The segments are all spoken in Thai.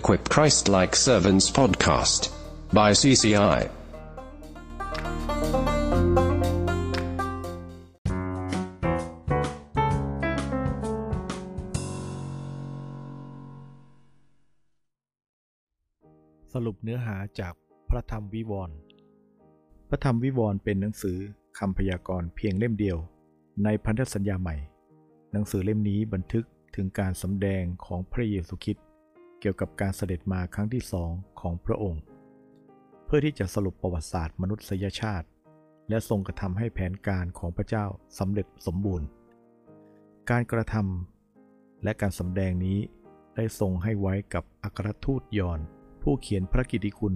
Equip Christ Like Servants podcast by CCI. สรุปเนื้อหาจากพระธรรมวิวรณ์ พระธรรมวิวรณ์เป็นหนังสือคำพยากรณ์เพียงเล่มเดียว ในพันธสัญญาใหม่ หนังสือเล่มนี้บันทึกถึงการสำแดงของพระเยซูคริสต์ เกี่ยวกับการเสด็จมาครั้งที่สองของพระองค์ เพื่อที่จะสรุปประวัติศาสตร์มนุษยชาติ และทรงกระทำให้แผนการของพระเจ้าสำเร็จสมบูรณ์ การกระทำและการสำแดงนี้ได้ทรงให้ไว้กับอัครทูตยอน ผู้เขียนพระกิตติคุณ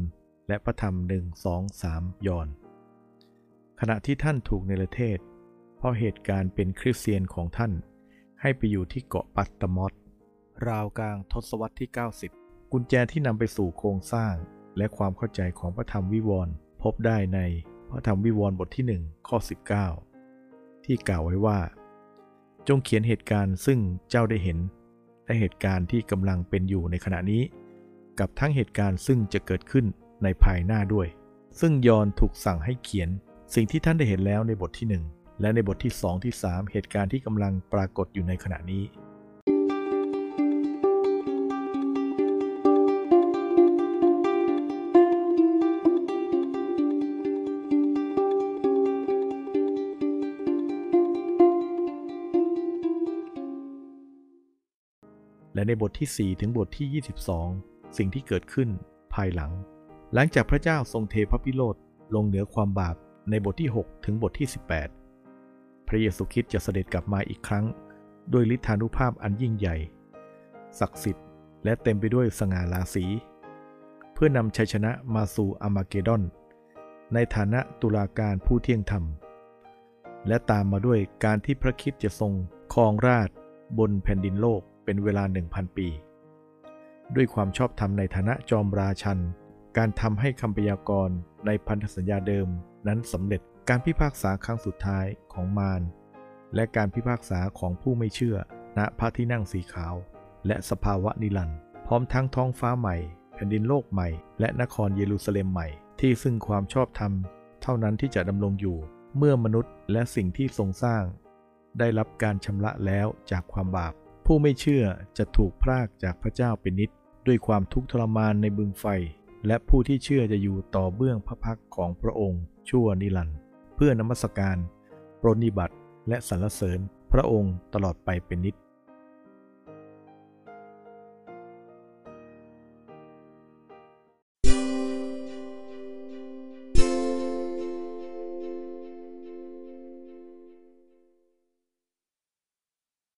และพระธรรมหนึ่งสองสามยอน ขณะที่ท่านถูกในประเทศ เพราะเหตุการณ์เป็นคริสเตียนของท่านให้ไปอยู่ที่เกาะปัตตมอส ราวกลางทศวรรษที่ 90 กุญแจที่นำไปสู่โครงสร้าง และความเข้าใจของพระธรรมวิวรณ์พบได้ในพระธรรมวิวรณ์บทที่ 1 ข้อ 19 ที่กล่าวไว้ว่า จงเขียนเหตุการณ์ซึ่งเจ้าได้เห็น และเหตุการณ์ที่กำลังเป็นอยู่ในขณะนี้ กับทั้งเหตุการณ์ซึ่งจะเกิดขึ้นในภายหน้าด้วย ซึ่งยอนถูกสั่งให้เขียน สิ่งที่ท่านได้เห็นแล้วในบทที่ 1 และในบทที่ 2 ที่ 3 เหตุการณ์ที่กำลังปรากฏอยู่ในขณะนี้ และในบทที่ 4 ถึงบทที่ 22 สิ่งที่เกิดขึ้นภายหลัง หลังจากพระเจ้าทรงเทพระพิโรธลงเหนือความบาปในบทที่ 6 ถึงบทที่ 18 พระเยซูคริสต์จะเสด็จกลับมาอีกครั้งโดยฤทธานุภาพอันยิ่งใหญ่ ศักดิ์สิทธิ์และเต็มไปด้วยสง่าราศี เพื่อนำชัยชนะมาสู่อามาเกดอน ในฐานะตุลาการผู้เที่ยงธรรม และตามมาด้วยการที่พระคริสต์จะทรงครองราชบนแผ่นดินโลก เป็นเวลา 1,000 ปี ด้วยความชอบธรรมในฐานะจอมราชัน การทำให้คำพยากรณ์ในพันธสัญญาเดิมนั้นสำเร็จการพิพากษาครั้งสุดท้ายของมารและการพิพากษาของผู้ไม่เชื่อ ณพระที่นั่งสีขาว และสภาวะนิรันพร้อมทั้งท้องฟ้าใหม่ แผ่นดินโลกใหม่ และนครเยรูซาเล็มใหม่ ที่ซึ่งความชอบธรรม เท่านั้นที่จะดำรงอยู่ เมื่อมนุษย์และสิ่งที่ทรงสร้าง ได้รับการชำระแล้วจากความบาป ผู้ไม่เชื่อจะถูกพรากจากพระเจ้าเป็นนิด ด้วยความทุกข์ทรมานในบึงไฟ และผู้ที่เชื่อจะอยู่ต่อเบื้องพระพักของพระองค์ ชั่วนิรันดร์เพื่อนมัสการ ปรนนิบัติและสรรเสริญพระองค์ตลอดไปเป็นนิจ